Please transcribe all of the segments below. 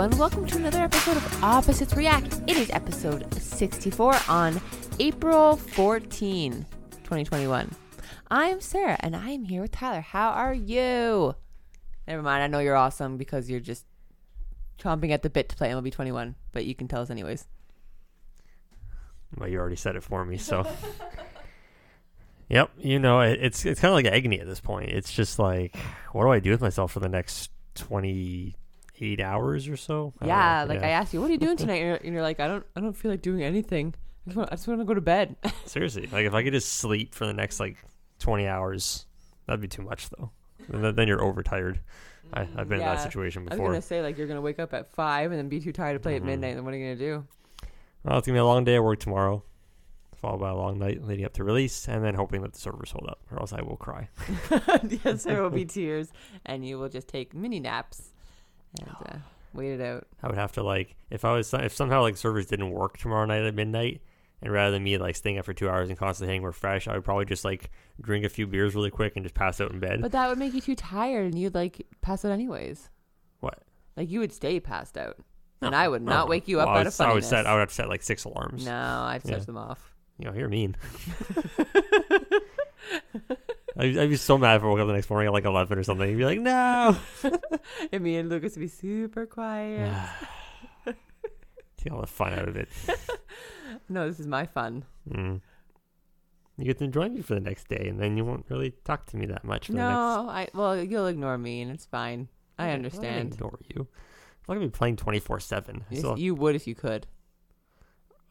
everyone. Welcome to another episode of Opposites React. It is episode 64 on April 14, 2021. I'm Sarah and I am here with Tyler. How are you? Never mind. I know you're awesome because you're just chomping at the bit to play MLB 21, but you can tell us anyways. Well, you already said it for me, so. yep, you know it, it's it's kind of like agony at this point. It's just like, what do I do with myself for the next twenty eight hours or so? I Yeah, like I asked you, what are you doing tonight? And you're, and you're like, I don't, I don't feel like doing anything. I just want, I just want to go to bed. seriously, like if I could just sleep for the next like twenty hours, that'd be too much though. then, then you're overtired. I, I've been in that situation before. I was gonna say like you're gonna wake up at five and then be too tired to play at Mhm. midnight. Then what are you gonna do? Well, it's gonna be a long day at work tomorrow, followed by a long night leading up to release, and then hoping that the servers hold up, or else I will cry. yes, there will be tears, and you will just take mini naps and uh, wait it out. I would have to like if I was if somehow like servers didn't work tomorrow night at midnight, and rather than me like staying up for two hours and constantly getting refreshed, I would probably just like drink a few beers really quick and just pass out in bed. But that would make you too tired, and you'd like pass out anyways. What? Like you would stay passed out, and I would not no. wake you up Well, I out would, of I would set I would have to set like six alarms. no, I'd Yeah. switch them off. You know, you're mean. I'd, I'd be so mad if I woke up the next morning at like eleven or something. You'd be like, no. and me and Lucas would be super quiet. Take all the fun out of it. no, this is my fun. Mm. You get to enjoy me for the next day, and then you won't really talk to me that much. For the next No, I well, you'll ignore me, and it's fine. I Yeah, understand. ignore you. I'm not gonna be playing 24 seven. You would if you could.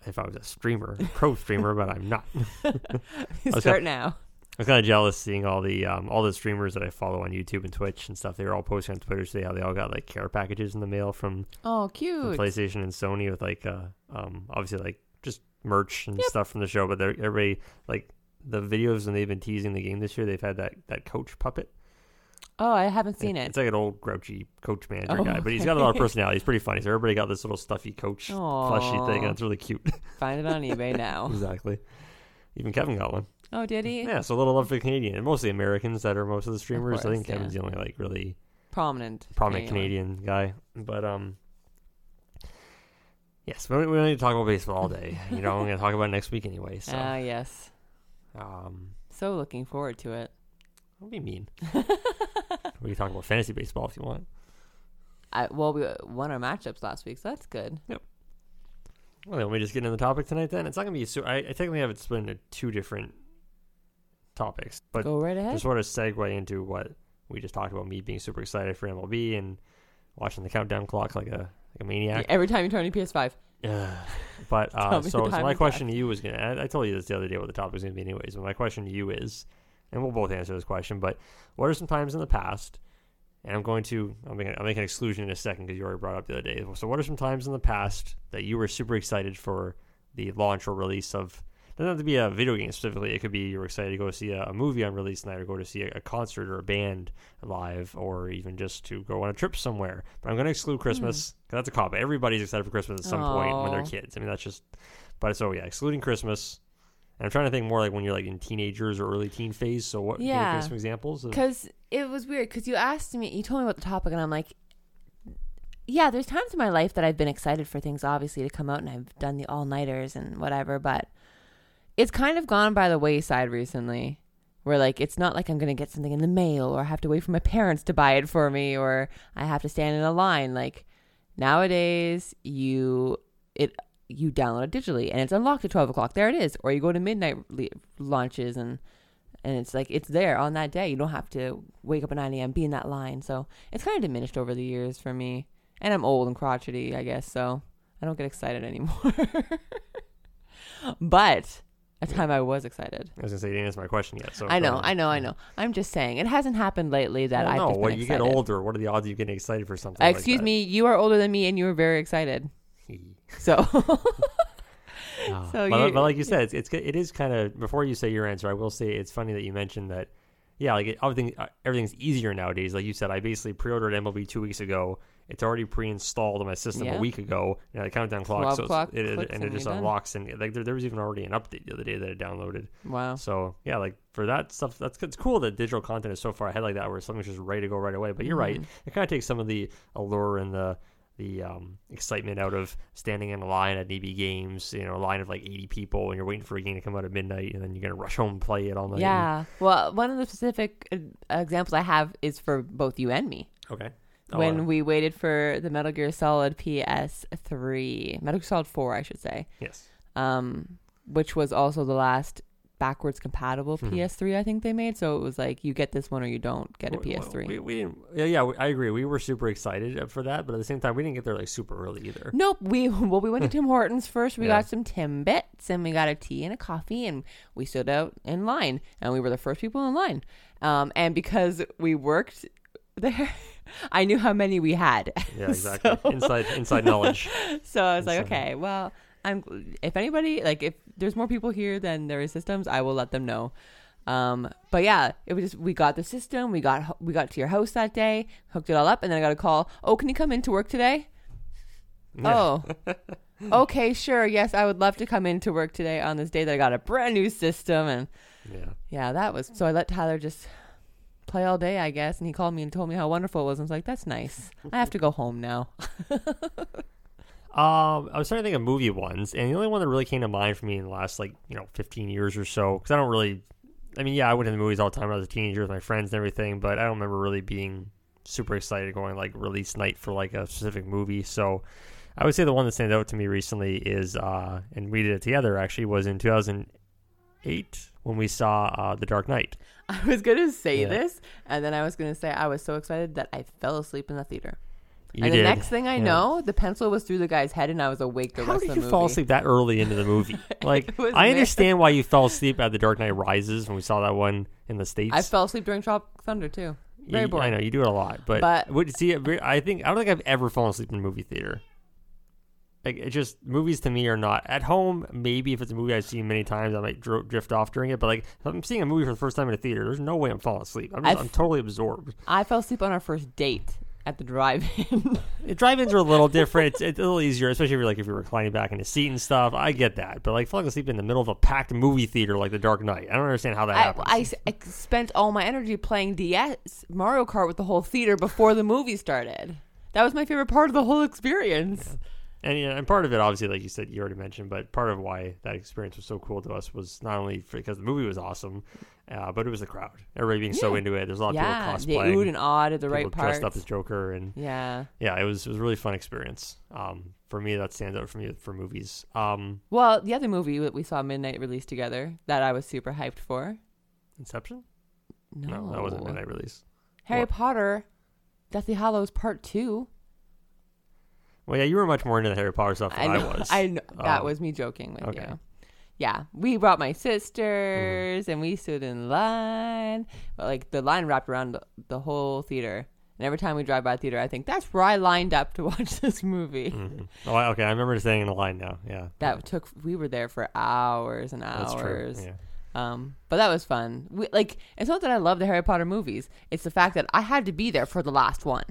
If I was a streamer, a pro streamer, but I'm not. Start now. I was kind of jealous seeing all the um, all the streamers that I follow on YouTube and Twitch and stuff. They were all posting on Twitter today how they all got like care packages in the mail from, Oh, from cute. PlayStation and Sony with like uh um obviously like just merch and Yep. stuff from the show. But they're everybody like the videos when they've been teasing the game this year. They've had that that coach puppet. Oh, I haven't seen it. It's like an old grouchy coach manager Oh, guy, but he's got a lot of personality. He's pretty funny. So everybody got this little stuffy coach plushy thing, and it's really cute. Find it on eBay now. exactly. Even Kevin got one. Oh, did he? Yeah, so a little love for Canadian, and mostly Americans that are most of the streamers. I course, think Kevin's yeah. the only like really Prominent. prominent Canadian Canadian guy. But um, yes, we don't, we don't need to talk about baseball all day. You know, I'm going to talk about it next week anyway. So Ah, yes. um, So looking forward to it. don't be mean. we can talk about fantasy baseball if you want. I, well, we won our matchups last week, so that's good. Yep. Well, let me just get into the topic tonight. Then it's not going to be. So I, I technically have it split into two different topics, but Go right ahead. to sort of segue into what we just talked about, me being super excited for MLB and watching the countdown clock like a like a maniac. Every time you turn on your PS5. Yeah. But uh, so, so my question to you was gonna. I, I told you this the other day what the topic was gonna be, anyways. But my question to you is, and we'll both answer this question. But what are some times in the past? And I'm going to. I'm making. I'm making an exclusion in a second because you already brought up the other day. So what are some times in the past that you were super excited for the launch or release of? Doesn't have to be a video game specifically. It could be you're excited to go see a, a movie on release night, or go to see a, a concert or a band live, or even just to go on a trip somewhere. But I'm going to exclude Christmas hmm. 'cause that's a cop. Everybody's excited for Christmas at some point when they're kids. I mean, that's just. But so yeah, excluding Christmas. And I'm trying to think more like when you're like in teenagers or early teen phase. So what? Can you give some examples? Of, Because it was weird. Because you asked me, you told me about the topic, and I'm like, yeah, there's times in my life that I've been excited for things, obviously, to come out, and I've done the all nighters and whatever, but it's kind of gone by the wayside recently. Where like it's not like I'm gonna get something in the mail or I have to wait for my parents to buy it for me or I have to stand in a line. Like nowadays, you it you download it digitally and it's unlocked at twelve o'clock. There it is. Or you go to midnight le- launches and and it's like it's there on that day. You don't have to wake up at nine a.m. be in that line. So it's kind of diminished over the years for me. And I'm old and crotchety, I guess. So I don't get excited anymore. but a time I was excited. I was gonna say you didn't answer my question yet. So I know. I know, I know. I'm just saying it hasn't happened lately that Well, I've no, been you excited. get older, what are the odds of you getting excited for something? Like excuse that? me, you are older than me and you were very excited. So Ah. So but, you- but like you said, it's, it's it is kind of before you say your answer, I will say it's funny that you mentioned that. Yeah, like it, everything everything's easier nowadays. Like you said, I basically pre-ordered MLB two weeks ago. It's already pre-installed on my system Yeah. a week ago. You know, the countdown clock, 12 so o'clock it, it, and it just you're done. unlocks. And like there, there was even already an update the other day that I downloaded. wow. So yeah, like for that stuff, that's it's cool that digital content is so far ahead like that, where something's just ready to go right away. But you're right, Mhm. it kind of takes some of the allure and the the um, excitement out of standing in a line at EB Games, you know, a line of like 80 people, and you're waiting for a game to come out at midnight, and then you're gonna rush home and play it all night. Yeah. Well, one of the specific uh, examples I have is for both you and me. Okay. Oh, when we waited for the Metal Gear Solid PS3, Metal Gear Solid 4, I should say, yes. um, which was also the last backwards compatible Mhm. PS3 I think they made. So it was like you get this one or you don't get a PS3. We, we didn't. Yeah, yeah, we- I agree. We were super excited for that, but at the same time, we didn't get there like super early either. Nope. We well we went to Tim Hortons first. We Yeah. got some Timbits and we got a tea and a coffee and we stood out in line and we were the first people in line. Um, and because we worked there, I knew how many we had. Yeah, exactly. So- inside inside knowledge. So I was like, okay, well, I'm if anybody like if there's more people here than there is systems, I will let them know. Um, but yeah, it was just we got the system, we got we got to your house that day, hooked it all up, and then I got a call. Oh, can you come in to work today? Yeah. Oh, okay, sure. Yes, I would love to come in to work today on this day that I got a brand new system, and Yeah. yeah, that was so. I let Tyler just play all day, I guess, and he called me and told me how wonderful it was. And I was like, that's nice. I have to go home now. Um, I was trying to think of movie ones, and the only one that really came to mind for me in the last like you know 15 years or so, because I don't really, I mean, yeah, I went to the movies all the time when I was a teenager with my friends and everything, but I don't remember really being super excited going like release night for like a specific movie. So I would say the one that stands out to me recently is, uh, and we did it together actually, was in 2008 when we saw uh, The Dark Knight. I was gonna say Yeah. this, and then I was gonna say I was so excited that I fell asleep in the theater. You and did. the next thing I yeah. know, the pencil was through the guy's head, and I was awake the How rest did of you the movie. fall asleep that early into the movie? Like, I understand why you fell asleep at The Dark Knight Rises when we saw that one in the states. I fell asleep during Tropic Thunder too. Very You- boring. I know you do it a lot, but But- see I think I don't think I've ever fallen asleep in a movie theater. Like it just movies to me are not at home. Maybe if it's a movie I've seen many times, I might dro- drift off during it. But like if I'm seeing a movie for the first time in a theater, there's no way I'm falling asleep. I'm, just, I'm totally absorbed. I fell asleep on our first date at the drive-in. Drive-ins are a little different. It's, it's a little easier, especially if you're like if you're reclining back in a seat and stuff. I get that, but like falling asleep in the middle of a packed movie theater like The Dark Knight, I don't understand how that I, happens. I I spent all my energy playing DS Mario Kart with the whole theater before the movie started. That was my favorite part of the whole experience. And, yeah, and part of it, obviously, like you said, you already mentioned, but part of why that experience was so cool to us was not only because the movie was awesome, uh, but it was the crowd. Everybody being so into it. There's a lot of Yeah, people they cosplaying. oohed and awed at the people right dressed up as Joker, and yeah. yeah, it was it was a really fun experience. Um, for me, that stands out for me for movies. Um, Well, the other movie that we saw midnight release together that I was super hyped for. Inception? No, that wasn't midnight release. Harry What? Potter, Deathly Hallows Part Two. Well, yeah, you were much more into the Harry Potter stuff than I, know, was. I know that Um, was me joking with okay. you. Yeah, we brought my sisters and we stood in line. But like the line wrapped around the, the whole theater. And every time we drive by the theater, I think that's where I lined up to watch this movie. Mhm. Oh, okay. I remember staying in the line now. Yeah, That took we were there for hours and hours. that's true. hours. Yeah. Um, but that was fun. We, like it's not that I love the Harry Potter movies; it's the fact that I had to be there for the last one,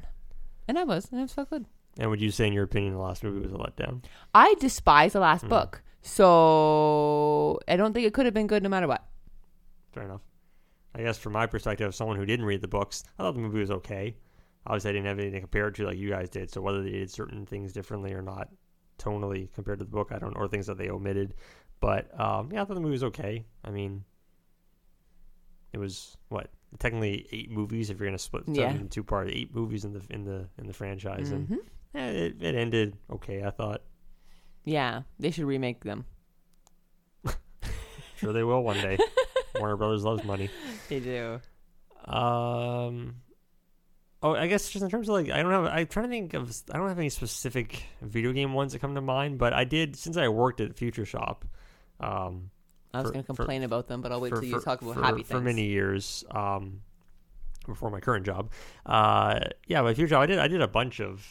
and I was, and it was so good. And would you say, in your opinion, the last movie was a letdown? I despise the last Hmm. book, so I don't think it could have been good no matter what. Fair enough. I guess from my perspective, as someone who didn't read the books, I thought the movie was okay. Obviously, I didn't have anything to compare it to like you guys did. So whether they did certain things differently or not, tonally compared to the book, I don't, or things that they omitted. But um, yeah, I thought the movie was okay. I mean, it was what technically eight movies if you're gonna split Yeah. them in two parts. Eight movies in the in the in the franchise, and Mhm. eh, it, it ended okay. I thought. Yeah, they should remake them. Sure, they will one day. Warner Brothers loves money. They do. Um. Oh, I guess just in terms of like, I don't have. I'm trying to think of. I don't have any specific video game ones that come to mind, but I did since I worked at Future Shop. Um, I was going to for- complain about them, but I'll wait for, till you for- talk about for, happy for many years. Um, before my current job. Uh, yeah, my future job, I did. I did a bunch of,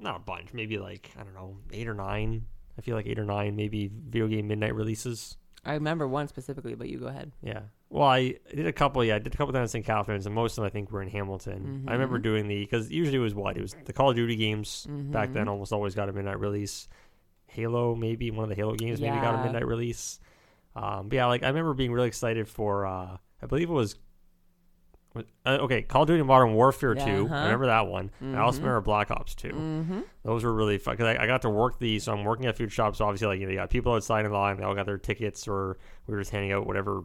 not a bunch, maybe like I don't know, eight or nine. I feel like eight or nine, maybe video game midnight releases. I remember one specifically, but you go ahead. Yeah. Well, I did a couple. Yeah, I did a couple down in St. Catharines, and most of them I think were in Hamilton. I remember doing the because usually it was what it was the Call of Duty games back then. Almost always got a midnight release. Halo, maybe one of the Halo games, maybe got a midnight release. Um, but yeah, like I remember being really excited for. Uh, I believe it was Uh, okay, Call of Duty Modern Warfare Yeah, 2. uh-huh. I remember that one. I also Mhm. remember Black Ops 2. Mm-hmm. Those were really fun because I, I got to work these. So I'm working at food shops. So obviously, like you know, you got people outside in the line. They all got their tickets, or we were just handing out whatever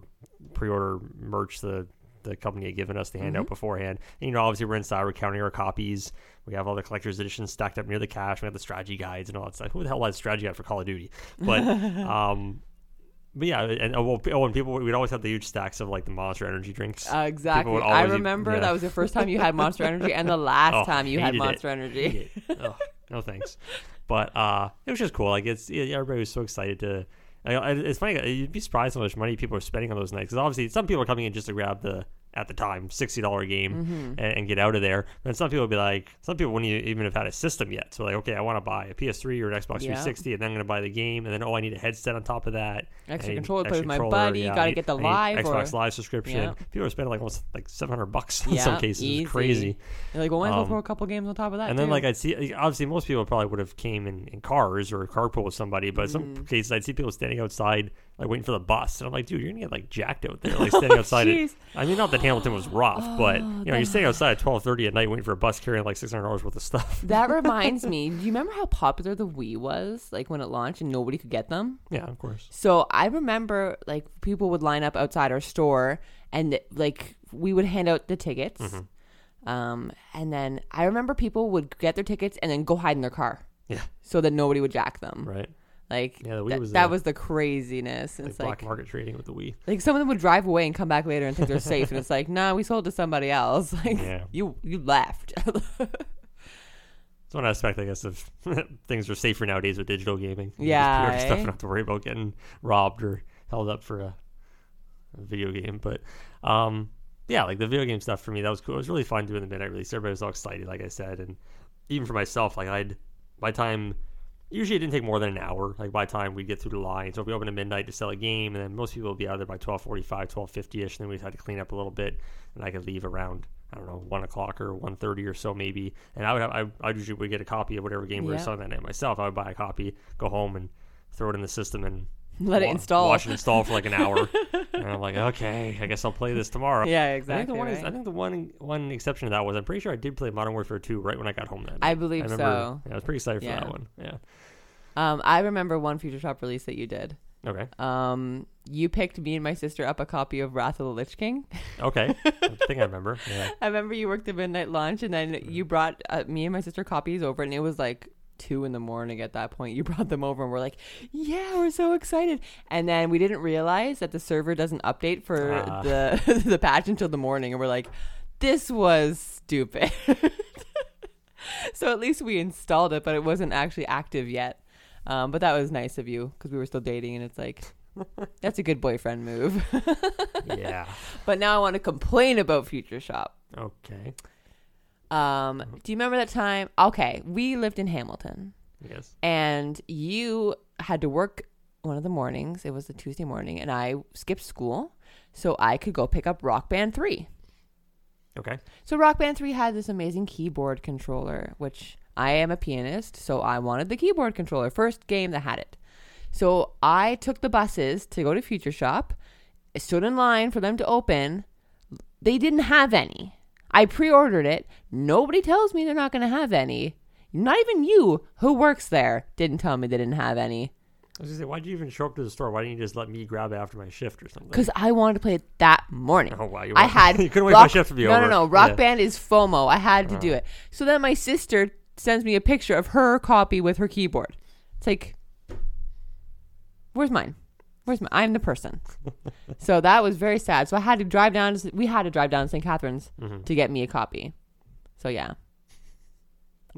pre-order merch the the company had given us to hand out beforehand. And, you know, obviously we're inside. We're counting our copies. We have all the collector's editions stacked up near the cash. We have the strategy guides and all that stuff. Who the hell has strategy guide for Call of Duty? But um, but yeah, and oh, well, oh, and people we'd always have the huge stacks of like the Monster Energy drinks. Uh, exactly. I remember yeah. that was the first time you had Monster Energy and the last Oh, time you had hated it. Monster Energy. Ugh, no thanks. But uh, it was just cool. Like it's yeah, everybody was so excited to. I, I, it's funny. You'd be surprised how much money people are spending on those nights. Because obviously, some people are coming in just to grab the at the time sixty dollar game Mm-hmm. and, and get out of there. And some people would be like, some people wouldn't even have had a system yet. So like, okay, I want to buy a PS3 or an Xbox Yeah. 360, and then I'm going to buy the game, and then oh, I need a headset on top of that. Extra I controller to play with my buddy, yeah, gotta need- get the live or- Xbox Live subscription. Yeah. People are spending like almost like seven hundred bucks in some cases. easy. It's crazy. You're like, well, as well Um, throw a couple games on top of that. And then too. like I'd see obviously most people probably would have came in, in cars or carpool with somebody, but Mm-hmm. some cases I'd see people standing outside like waiting for the bus, and I'm like, dude, you're gonna get like jacked out there, like standing outside. I mean, not that Hamilton was rough, but you know, you're standing outside at 12:30 at night waiting for a bus carrying like 600 dollars worth of stuff. that reminds me. Do you remember how popular the Wii was? Like when it launched and nobody could get them. yeah, of course. So I remember like people would line up outside our store and like we would hand out the tickets. Mm-hmm. Um, and then I remember people would get their tickets and then go hide in their car Yeah, so that nobody would jack them. right. Like Yeah, that, was that the- was the craziness. And Like it's black like market trading with the Wii. like some of them would drive away and come back later and think they're safe and it's like, nah, we sold to somebody else. Like Yeah. you you left. It's one aspect, I guess, of things are safer nowadays with digital gaming. You Yeah, just pre-order stuff eh? and not have to worry about getting robbed or held up for a, a video game. But um, yeah, like the video game stuff for me, that was cool. It was really fun doing the midnight release. Everybody was all excited, like I said, and even for myself, like I'd by the time usually it didn't take more than an hour. Like by the time we'd get through the line, so if we open at midnight to sell a game, and then most people would be out there by 12:45, 12:50 ish. And then we had to clean up a little bit, and I could leave around. I don't know, one o'clock or one thirty or so maybe, and I would have I, I usually would get a copy of whatever game we were selling that night myself. I would buy a copy, go home, and throw it in the system and Let it install. watch it install for like an hour, and I'm like, okay, I guess I'll play this tomorrow. yeah, I think exactly. the one is. I think the one one exception to that was I'm pretty sure I did play Modern Warfare 2 right when I got home that night. I believe I remember, so. Yeah, I was pretty excited for that one. Yeah. Um, I remember one Future Shop release that you did. Okay. Um, you picked me and my sister up a copy of Wrath of the Lich King. Okay. I think I remember. Yeah. I remember you worked the midnight lunch, and then you brought uh, me and my sister copies over, and it was like two in the morning at that point. You brought them over, and we're like, "Yeah, we're so excited!" And then we didn't realize that the server doesn't update for Ah. the the patch until the morning, and we're like, "This was stupid." so at least we installed it, but it wasn't actually active yet. Um, but that was nice of you because we were still dating, and it's like. That's a good boyfriend move. Yeah. but now I want to complain about Future Shop. Okay. Um, do you remember that time? Okay, we lived in Hamilton, Yes. and you had to work one of the mornings. It was a Tuesday morning, and I skipped school so I could go pick up Rock Band Three. Okay. So Rock Band Three had this amazing keyboard controller, which I am a pianist, so I wanted the keyboard controller. First game that had it. So I took the buses to go to Future Shop. Stood in line for them to open. They didn't have any. I pre-ordered it. Nobody tells me they're not going to have any. Not even you, who works there, didn't tell me they didn't have any. I was gonna say, why did you even show up to the store? Why didn't you just let me grab it after my shift or something? Because I wanted to play it that morning. Oh wow, you I had you couldn't wait rock, for my shift to be no, over. No, no, Rock Yeah. Band is FOMO. I had to do uh-huh. it. So then my sister sends me a picture of her copy with her keyboard. It's like, where's mine? Where's my? I'm the person. so that was very sad. So I had to drive down. To, we had to drive down to St. Catharines Mm-hmm. to get me a copy. So yeah,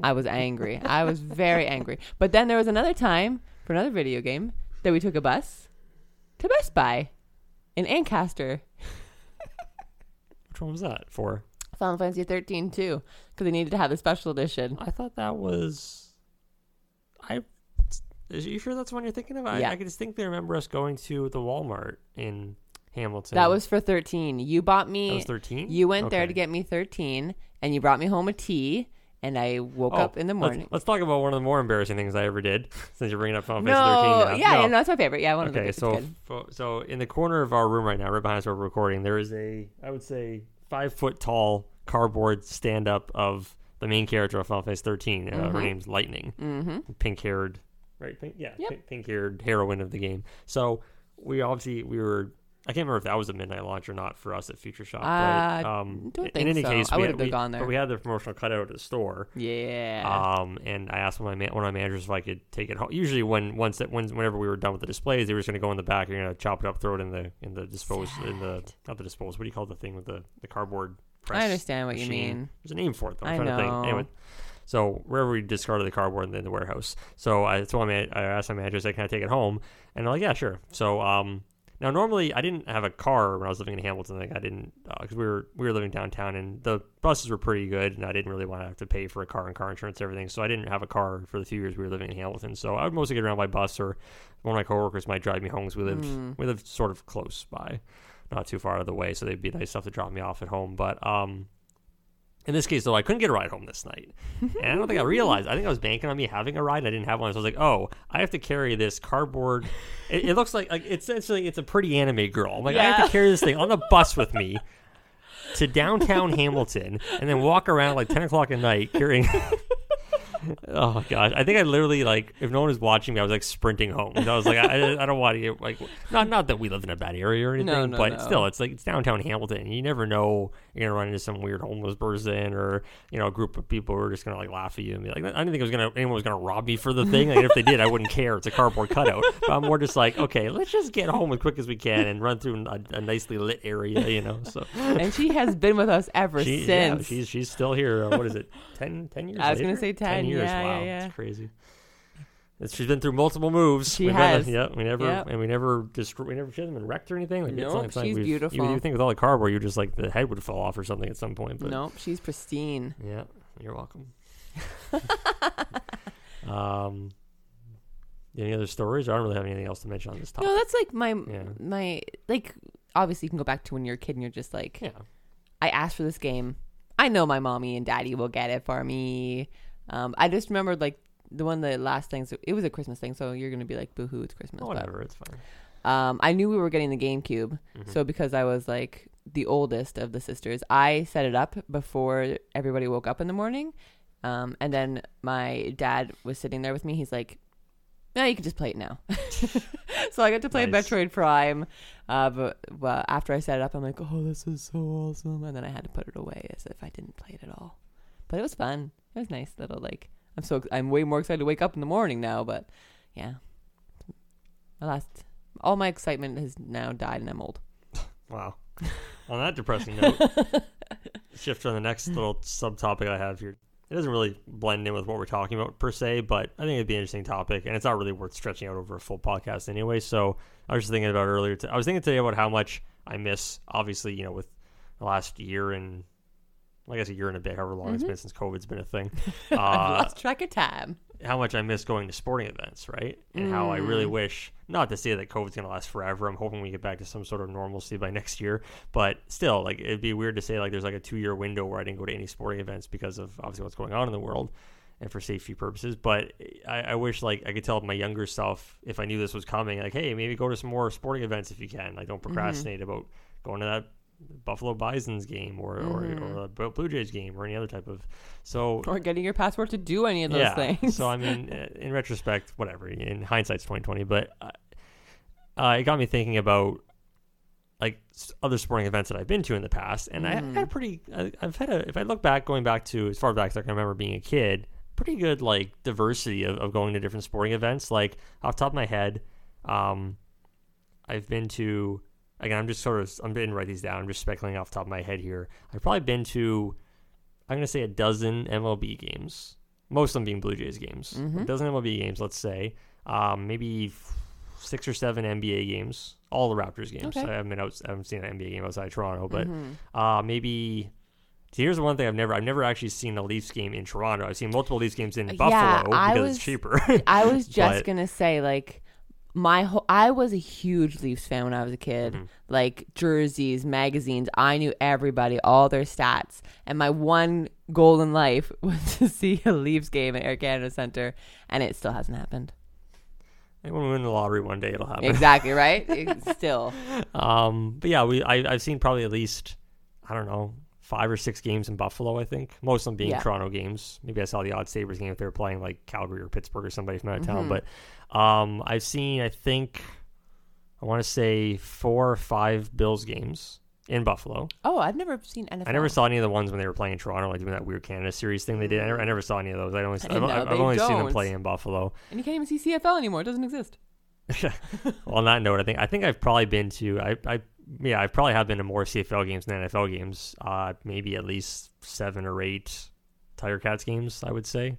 I was angry. I was very angry. But then there was another time for another video game that we took a bus to Best Buy in Ancaster. Which one was that for? Final Fantasy 13 too, because they needed to have a special edition. I thought that was. I. Is you sure that's the one you're thinking of? I, Yeah. I distinctly remember us going to the Walmart in Hamilton. That was for 13. You bought that me. was thirteen. You went there to get me 13, and you brought me home a tea, and I woke Oh, up in the let's- morning. Let's, talk about one of the more embarrassing things I ever did. Since you're bringing up Final no, Fantasy 13. now. yeah, No. yeah, no, that's my favorite. Yeah, one of Okay, the so fo- so in the corner of our room right now, right behind us where we're recording, there is a I would say five foot tall cardboard stand up of the main character of Final Fantasy 13. Uh, Her Mhm. name's Lightning, Mm-hmm. pink haired, right? Pink, yeah, Yep. pink haired heroine of the game. So we obviously we were. I can't remember if that was a midnight launch or not for us at Future Shop. but, Uh, um, don't in think any so. case, I had- we- gone there. But we had the promotional cutout at the store. Yeah. Um, and I asked one of my one of my managers if I could take it home. Usually, when once that when whenever we were done with the displays, they were just going to go in the back. You're going to chop it up, throw it in the in the dispose in the not the dispose. What do you call the thing with the the cardboard? Press I understand what you mean. There's a name for it though. I'm I trying to think. know. Anyway, so wherever we discarded the cardboard in the warehouse. So I told my I asked my manager, I said, "Can I take it home?" And they're like, "Yeah, sure." So um. Now, normally, I didn't have a car when I was living in Hamilton. Like, I didn't because we were we were living downtown, and the buses were pretty good, and I didn't really want to have to pay for a car and car insurance and everything. So I didn't have a car for the few years we were living in Hamilton. So I would mostly get around by bus, or one of my coworkers might drive me home. Because we lived Mm. we lived sort of close by, not too far out of the way, so they'd be nice enough to drop me off at home. But um, in this case, though, I couldn't get a ride home this night. And I don't think I realized. I think I was banking on me having a ride. I didn't have one. So I was like, oh, I have to carry this cardboard. It, it looks like like it's essentially it's a pretty anime girl. I'm like, I have to carry this thing on the bus with me to downtown Hamilton and then walk around like 10 o'clock at night carrying. oh gosh, I think I literally like if no one was watching me, I was like sprinting home. I was like, I, I don't want to get like not not that we live in a bad area or anything, No, no, but no. still, it's like it's downtown Hamilton. You never know you're gonna run into some weird homeless person or you know a group of people who are just gonna like laugh at you and be like, I didn't think it was gonna anyone was gonna rob me for the thing. Like if they did, I wouldn't care. It's a cardboard cutout. But I'm more just like, okay, let's just get home as quick as we can and run through a, a nicely lit area, you know. So and she has been with us ever she, yeah, since. she's she's still here. Uh, what is it? 10, 10 years. I was gonna say 10, years. yeah, yeah, wow, yeah. It's crazy. She's been through multiple moves. She we has. Never, yeah, we never Yep. and we never destroy. We never she hasn't been wrecked or anything. Like, Nope, it's like she's beautiful. You, you think with all the cardboard, you just like the head would fall off or something at some point. But nope, she's pristine. yeah, you're welcome. um, any other stories? I don't really have anything else to mention on this topic. No, that's like my Yeah. my like. Obviously, you can go back to when you're a kid and you're just like, yeah, I asked for this game. I know my mommy and daddy will get it for me. Um, I just remembered like the one the last thing. So it was a Christmas thing, so you're gonna be like, boohoo, it's Christmas. oh, but, whatever, it's fine. um, I knew we were getting the GameCube, Mhm. so because I was like the oldest of the sisters, I set it up before everybody woke up in the morning. Um, and then my dad was sitting there with me. He's like, "No, you can just play it now." so I got to play Nice. Metroid Prime. Uh, but, but after I set it up, I'm like, "Oh, this is so awesome!" And then I had to put it away as if I didn't play it at all. But it was fun. It was nice little like. I'm so I'm way more excited to wake up in the morning now. But yeah, my last all my excitement has now died, and I'm old. Wow. On that depressing note, shift to the next little subtopic I have here. It doesn't really blend in with what we're talking about per se, but I think it'd be an interesting topic, and it's not really worth stretching out over a full podcast anyway. So I was just thinking about earlier. T- I was thinking today about how much I miss, obviously, you know, with the last year and I guess a year and a bit, however long it's Mhm. been since COVID's been a thing. I've Uh, lost track of time. how much I miss going to sporting events, right? And how I really Mm. wish, not to say that COVID's going to last forever. I'm hoping we get back to some sort of normalcy by next year. But still, like, it'd be weird to say, like, there's like a two year window where I didn't go to any sporting events because of obviously what's going on in the world and for safety purposes. But I, I wish, like, I could tell my younger self if I knew this was coming, like, hey, maybe go to some more sporting events if you can. Like, don't procrastinate about going to that. Buffalo Bison's game, or Mhm. or, or a Blue Jays game, or any other type of so Or getting your passport to do any of those yeah. things. So I mean, uh, in retrospect, whatever. In hindsight's twenty twenty, but uh, uh, it got me thinking about like other sporting events that I've been to in the past, and I Mhm. had a pretty. I, I've had a. If I look back, going back to as far back as I can remember being a kid, pretty good like diversity of, of going to different sporting events. Like off the top of my head, um, I've been to. Again, I'm just sort of. I'm didn't write these down. I'm just speculating off the top of my head here. I've probably been to. I'm gonna say a dozen MLB games. Most of them being Blue Jays games. A Mhm. dozen MLB games, let's say. Um, maybe f- six or seven NBA games. All the Raptors games. Okay. I haven't been out, I haven't seen an NBA game outside Toronto, but Mhm. uh, maybe. See, here's the one thing I've never I've never actually seen a Leafs game in Toronto. I've seen multiple Leafs games in Buffalo because was- it's cheaper. I was just But- gonna say like my whole I was a huge Leafs fan when I was a kid. Mhm. Like jerseys, magazines, I knew everybody, all their stats. And my one goal in life was to see a Leafs game at Air Canada Center, and it still hasn't happened. And when we win the lottery one day, it'll happen. exactly right. Still, Um, but yeah, we I, I've seen probably at least I don't know five or six games in Buffalo. I think most of them being Yeah. Toronto games. Maybe I saw the odd Sabres game if they were playing like Calgary or Pittsburgh or somebody from out of town. Mhm. But um, I've seen I think I want to say four or five Bills games in Buffalo. Oh, I've never seen NFL. I never saw any of the ones when they were playing in Toronto, like doing that weird Canada series thing they did. I never, I never saw any of those. I only, I I've, know I've, I've only seen them play in Buffalo. And you can't even see CFL anymore. It doesn't exist. well, on that note, I think I think I've probably been to I, I yeah I probably have been to more CFL games than NFL games. Uh, maybe at least seven or eight Tiger Cats games. I would say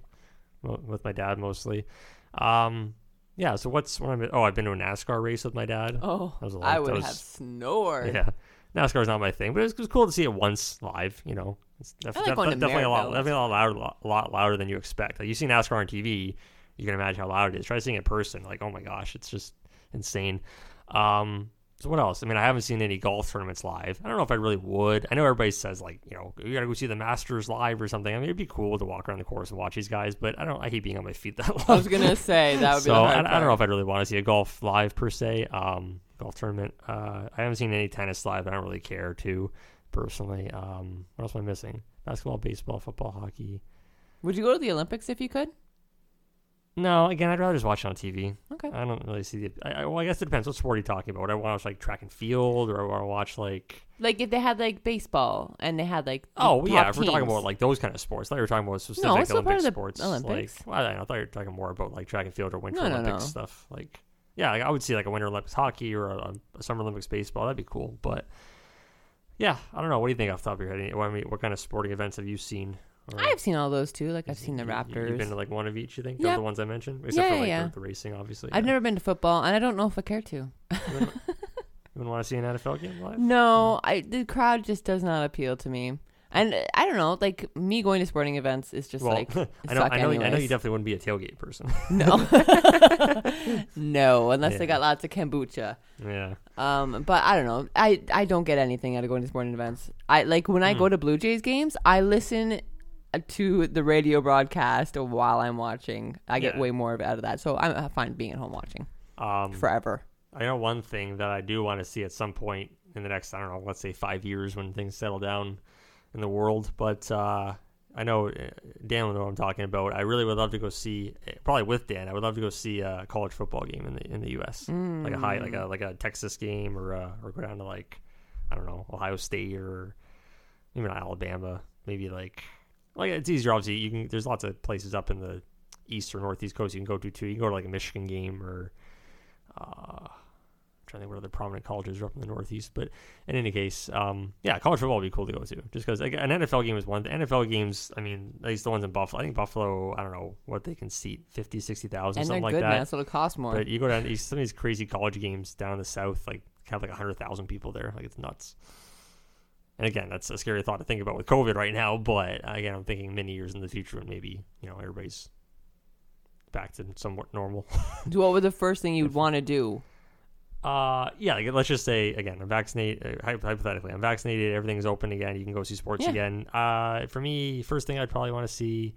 with my dad mostly. Um, yeah. So what's when I'm oh I've been to a NASCAR race with my dad. Oh, That was a lot- I that would was- have snored. Yeah. NASCAR's not my thing, but it was, it was cool to see it once live. You know, it's def- like def- definitely a lot, definitely a lot louder, lot, lot louder than you expect. Like you see NASCAR on TV, you can imagine how loud it is. Try seeing it in person, like oh my gosh, it's just insane. Um, so what else? I mean, I haven't seen any golf tournaments live. I don't know if I really would. I know everybody says like you know you gotta go see the Masters live or something. I mean, it'd be cool to walk around the course and watch these guys, but I don't. I hate being on my feet that long I was gonna say that would be so I, I don't know if I'd really want to see a golf live per se. Um, golf tournament. Uh, I haven't seen any tennis live. I don't really care to personally. Um, what else am I missing? Basketball, baseball, football, hockey. Would you go to the Olympics if you could? No, again, I'd rather just watch it on TV. Okay. I don't really see the. I, I, well, I guess it depends. What sport are you talking about? Would I want to watch like track and field, or I want to watch like? Like if they had like baseball and they had like oh, the Oh yeah, if we're talking teams. about like those kind of sports, I thought you were talking about specific it's still Olympic part of the sports. Olympics. Like, well, I, don't know, I thought you were talking more about like track and field or Winter No, no, Olympics no. stuff. Like, yeah, like, I would see like a Winter Olympics hockey or a, um, a Summer Olympics baseball. That'd be cool. But yeah, I don't know. What do you think off the top of your head? Any- What, I mean, what kind of sporting events have you seen? Or- I've seen all those too. Like I've seen the Raptors. You've been to like one of each. You think? Yeah. The ones I mentioned, except Yeah, for like yeah, The, the racing, obviously. I've yeah. never been to football, and I don't know if I care to. You wouldn't, you wouldn't want to see an NFL game live? No, I the crowd just does not appeal to me. And uh, I don't know, like me going to sporting events is just well, like I know. I know. I know you definitely wouldn't be a tailgate person. no, no, unless they got lots of kombucha. yeah. Um, but I don't know. I I don't get anything out of going to sporting events. I like when I Hmm. go to Blue Jays games. I listen to the radio broadcast while I'm watching. I get Yeah. way more of- out of that. So I'm uh, fine being at home watching Um, forever. I know one thing that I do want to see at some point in the next, I don't know, let's say five years when things settle down in the world. But uh, I know uh, Dan will know what I'm talking about. I really would love to go see, eh, probably with Dan, I would love to go see a college football game in the in the U.S. Like a high, like a like a Texas game, or uh, or go down to like I don't know Ohio State or even Alabama. Maybe like like it's easier. Obviously, you can. There's lots of places up in the east or northeast coast you can go to too. You can go to like a Michigan game or uh, I'm trying to think what other prominent colleges are up in the Northeast. But in any case, um, yeah, college football would be cool to go to. Just because like, an NFL game is one. The NFL games, I mean, at least the ones in Buffalo. I think Buffalo, I don't know what they can seat 50, 60,000, And they're something like good, that. man. So it'll cost more. But you go down some of these crazy college games down in the south, like have like hundred thousand people there. Like it's nuts. And again, that's a scary thought to think about with COVID right now. But again, I'm thinking many years in the future, and maybe you know everybody's back to somewhat normal. Do what would the first thing you'd want to do? Uh, yeah, like, let's just say again, I'm vaccinated. Uh, hypothetically, I'm vaccinated. Everything's open again. You can go see sports Yeah. again. Uh, for me, first thing I'd probably want to see.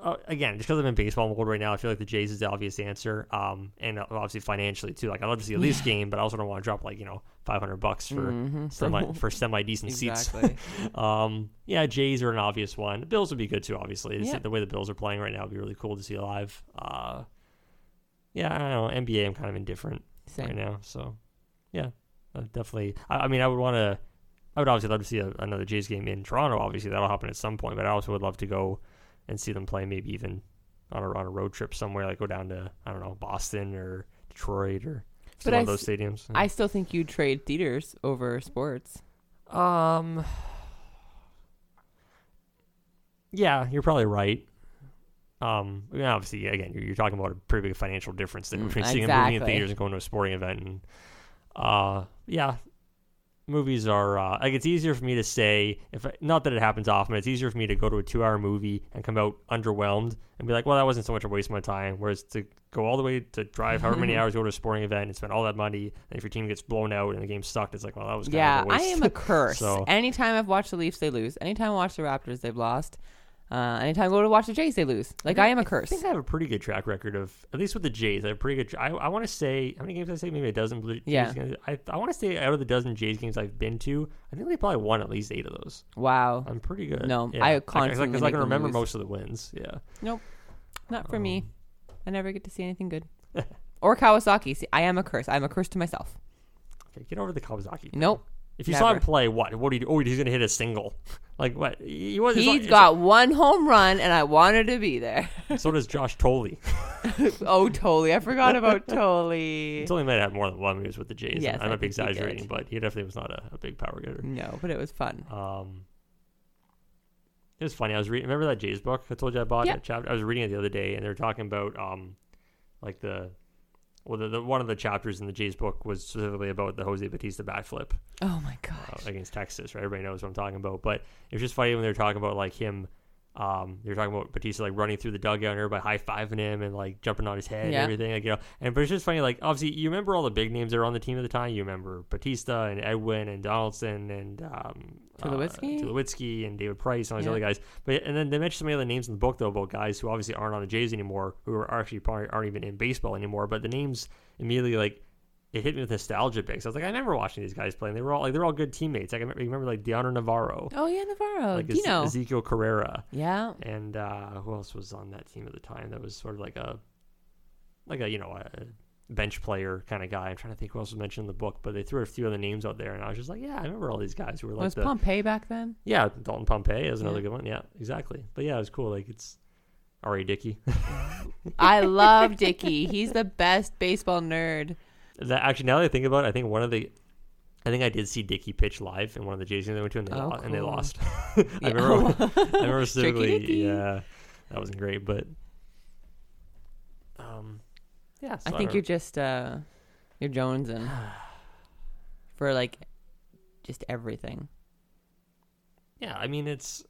Uh, again, just because I'm in baseball mode right now, I feel like the Jays is the obvious answer. Um, and obviously financially too. Like I'd love to see a Leafs game, but I also don't want to drop like you know 500 bucks for Mhm. semi for semi decent seats. Um, yeah, Jays are an obvious one. The Bills would be good too. Obviously, Yeah. the way the Bills are playing right now would be really cool to see live. Uh, yeah, I don't know. NBA, I'm kind of indifferent right now. So, yeah, uh, definitely. I, I mean, I would want to. I would obviously love to see a, another Jays game in Toronto. Obviously, that'll happen at some point. But I also would love to go and see them play, maybe even on a on a road trip somewhere, like go down to I don't know Boston or Detroit or But one I of those stadiums. I still think you'd trade theaters over sports. Um. Yeah, you're probably right. Um, I mean, obviously, again, you're, you're talking about a pretty big financial difference there Mm, between seeing a movie in theaters and going to a sporting event. And uh, yeah, movies are uh, like it's easier for me to say if I, not that it happens often. It's easier for me to go to a two-hour movie and come out underwhelmed and be like, well, that wasn't so much a waste of my time. Whereas to go all the way to drive however many hours to go to a sporting event and spend all that money, and if your team gets blown out and the game sucked, it's like, well, that was kind Yeah, of a I am a curse. So- Anytime I've watched the Leafs, they lose. Anytime I watch the Raptors, they've lost. Uh, anytime I go to watch the Jays, they lose. Like I am a curse. think I have a pretty good track record of at least with the Jays. I have a pretty good. I, I want to say how many games did I say maybe a dozen. Blue Jays Yeah. games? I I want to say out of the dozen Jays games I've been to, I think they probably won at least eight of those. Wow. I'm pretty good. No, yeah. I because constantly I make can remember lose. most of the wins. Yeah. Nope. Not for me. Um, I never get to see anything good. or Kawasaki. See, I am a curse. I'm a curse to myself. Okay, get over the Kawasaki. thing. Nope. If you saw him play, what? What do you do? Oh, he's gonna hit a single. Like what? He was. He's not- got one home run, and I wanted to be there. So does Josh Thole. oh, totally. I forgot about totally. Thole might have more than one when he was with the Jays. Yes, I I might be think he exaggerating, but he definitely was not a, a big power getter. No, but it was fun. Um, it was funny. I was reading. Remember that Jays book I told you I bought? That chapter. I was reading it the other day, and they were talking about um, like the well, the, the one of the chapters in the Jays book was specifically about the Jose Bautista backflip. Oh my uh, against Texas. Right, everybody knows what I'm talking about. But it was just funny when they were talking about like him. Um, they were talking about Bautista like running through the dugout and everybody high fiving him and like jumping on his head Yeah. and everything. Like you know, and but it's just funny. Like obviously, you remember all the big names that were on the team at the time. You remember Bautista and Edwin and Donaldson and um, Tulowitzki? uh, Tulowitzki and David Price and all these Yeah. other guys. But and then they mentioned some of the other names in the book though about guys who obviously aren't on the Jays anymore, who are actually probably aren't even in baseball anymore. But the names immediately like it hit me with nostalgia because I was like, I remember watching these guys play. And they were all like they're all good teammates. Like, I remember, remember like Dioner Navarro, Oh yeah, Navarro. like you know. Ezequiel Carrera, yeah. and uh, who else was on that team at the time? That was sort of like a like a you know a bench player kind of guy. I'm trying to think who else was mentioned in the book, but they threw a few other names out there, and I was just like, yeah, I remember all these guys who were like was the Pompey back then? yeah Dalton Pompey is another Yeah. good one. Yeah, exactly. But yeah, it was cool. Like it's R.A. Dickey. I love Dickey. He's the best baseball nerd. that actually now that I think about it, I think one of the I think I did see Dickey pitch live in one of the Jays games they went to, and they, Oh, lo- and they lost. I remember, I remember specifically, yeah, that wasn't great, but yeah. so I think you're just uh you're jonesing for like just everything. Yeah, I mean it's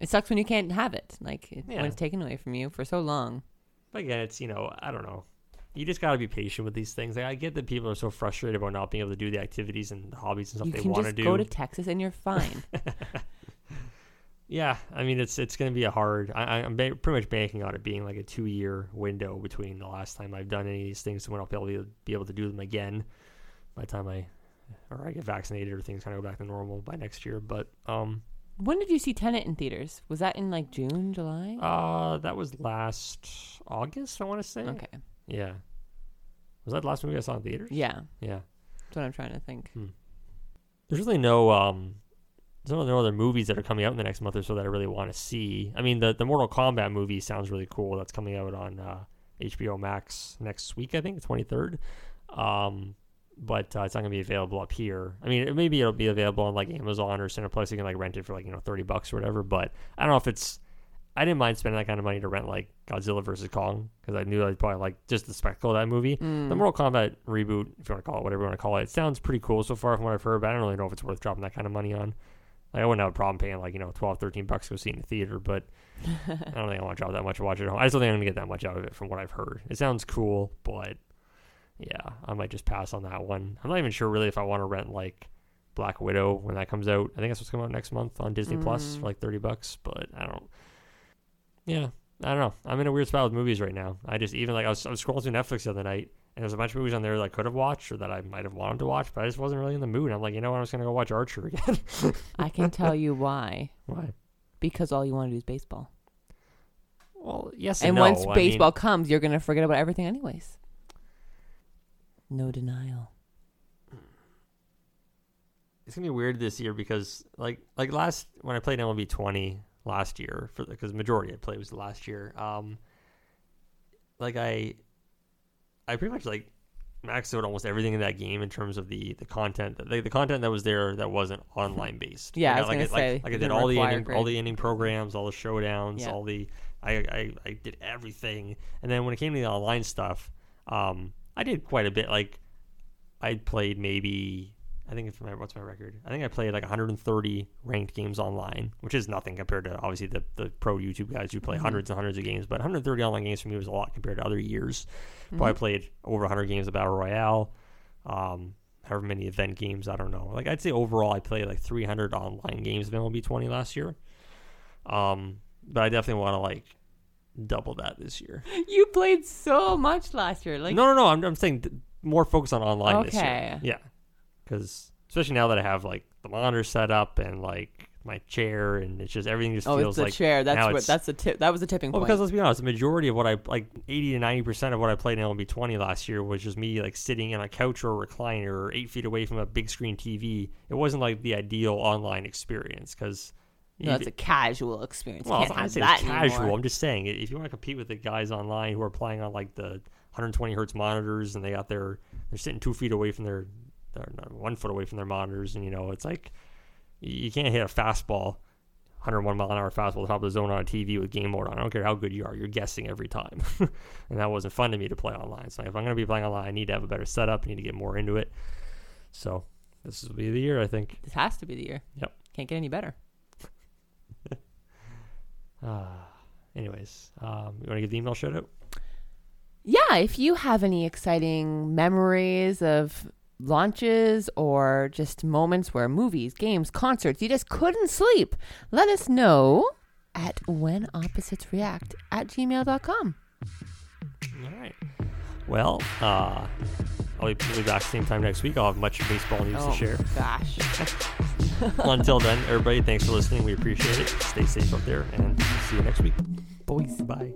It sucks when you can't have it. Like it, Yeah. when it's taken away from you for so long. but again, it's you know I don't know. You just gotta be patient with these things. Like, I get that people are so frustrated about not being able to do the activities and the hobbies and stuff you they can want to just do. go to Texas and you're fine. Yeah, I mean it's it's going to be a hard. I, I'm ba- pretty much banking on it being like a two year window between the last time I've done any of these things and when I'll be able to be able to do them again. By the time I or I get vaccinated or things kind of go back to normal by next year. But um, when did you see Tenet in theaters? Was that in like June, July? uh, that was last August. I want to say. okay. Yeah. Was that the last movie I saw in theaters? Yeah. Yeah. That's what I'm trying to think. There's really no um. There's no other movies that are coming out in the next month or so that I really want to see. I mean, the the Mortal Kombat movie sounds really cool. That's coming out on uh, HBO Max next week, I think, 23rd. Um, but uh, it's not going to be available up here. I mean, it, maybe it'll be available on like Amazon or Cineplex. You can like rent it for like you know 30 bucks or whatever. But I don't know if it's. I didn't mind spending that kind of money to rent like Godzilla versus Kong because I knew I'd probably like just the spectacle of that movie. Mm. The Mortal Kombat reboot, if you want to call it whatever you want to call it, it sounds pretty cool so far from what I've heard, but I don't really know if it's worth dropping that kind of money on. Like, I wouldn't have a problem paying like, you know, 12, 13 bucks to go see in the theater, but I don't think I want to drop that much to watch it at home. I just don't think I'm going to get that much out of it from what I've heard. It sounds cool, but yeah, I might just pass on that one. I'm not even sure really if I want to rent like Black Widow when that comes out. I think that's what's coming out next month on Disney Plus Mm. for like 30 bucks, but I don't. Yeah, I don't know. I'm in a weird spot with movies right now. I just even like I was, I was scrolling through Netflix the other night, and there's a bunch of movies on there that I could have watched or that I might have wanted to watch, but I just wasn't really in the mood. I'm like, you know what? I'm just gonna go watch Archer again. I can tell you why. Why? Because all you want to do is baseball. Well, yes, And and, once no. I mean, baseball comes, you're going to forget about everything anyways. No denial. it's gonna be weird this year because like like last when I played MLB 20 last year for because the majority I played was last year. Um, like I, I pretty much like maxed out almost everything in that game in terms of the the content that the content that was there that wasn't online based. Yeah, I like, gonna like, say, like, like I did all the inning, all the ending programs, all the showdowns, Yeah. all the I, I I did everything, and then when it came to the online stuff, um, I did quite a bit. Like I played maybe I think it's my what's my record? I think I played like 130 ranked games online, which is nothing compared to obviously the the pro YouTube guys who play Mhm. hundreds and hundreds of games. But 130 online games for me was a lot compared to other years. Probably played over 100 games of Battle Royale, um, however many event games. I don't know. Like I'd say overall, I played like 300 online games of MLB 20 last year. Um, but I definitely want to like double that this year. You played so much last year. Like no, no, no. I'm, I'm saying th- more focus on online this year. Okay. Yeah, because especially now that I have like the monitor set up and like my chair, and it's just everything just oh, it's feels the like chair. That's what. it's- That's the tip. That was the tipping Well, point. because let's be honest, the majority of what I like, eighty to ninety percent of what I played in LB twenty last year was just me like sitting on a couch or a recliner or eight feet away from a big screen TV. It wasn't like the ideal online experience because. no, it's a casual experience. well, saying that it's casual. anymore. I'm just saying if you want to compete with the guys online who are playing on like the 120 hertz monitors and they got their they're sitting two feet away from their, they're not one foot away from their monitors, and you know it's like you can't hit a fastball 101 mile an hour fastball top of the zone on a TV with game mode on. I don't care how good you are, you're guessing every time. and that wasn't fun to me to play online. So if I'm going to be playing online, I need to have a better setup. I need to get more into it. So this will be the year, I think. This has to be the year. Yep. Can't get any better. Uh, anyways, um, you want to give the email shout out? Yeah, if you have any exciting memories of launches or just moments where movies, games, concerts, you just couldn't sleep, let us know at when opposites react at gmail.com. All right. Well, uh, I'll be, back same time next week. I'll have much baseball news Oh, to share. gosh. Until then, everybody, thanks for listening. We appreciate it. Stay safe up there, and see you next week. Boys. Bye.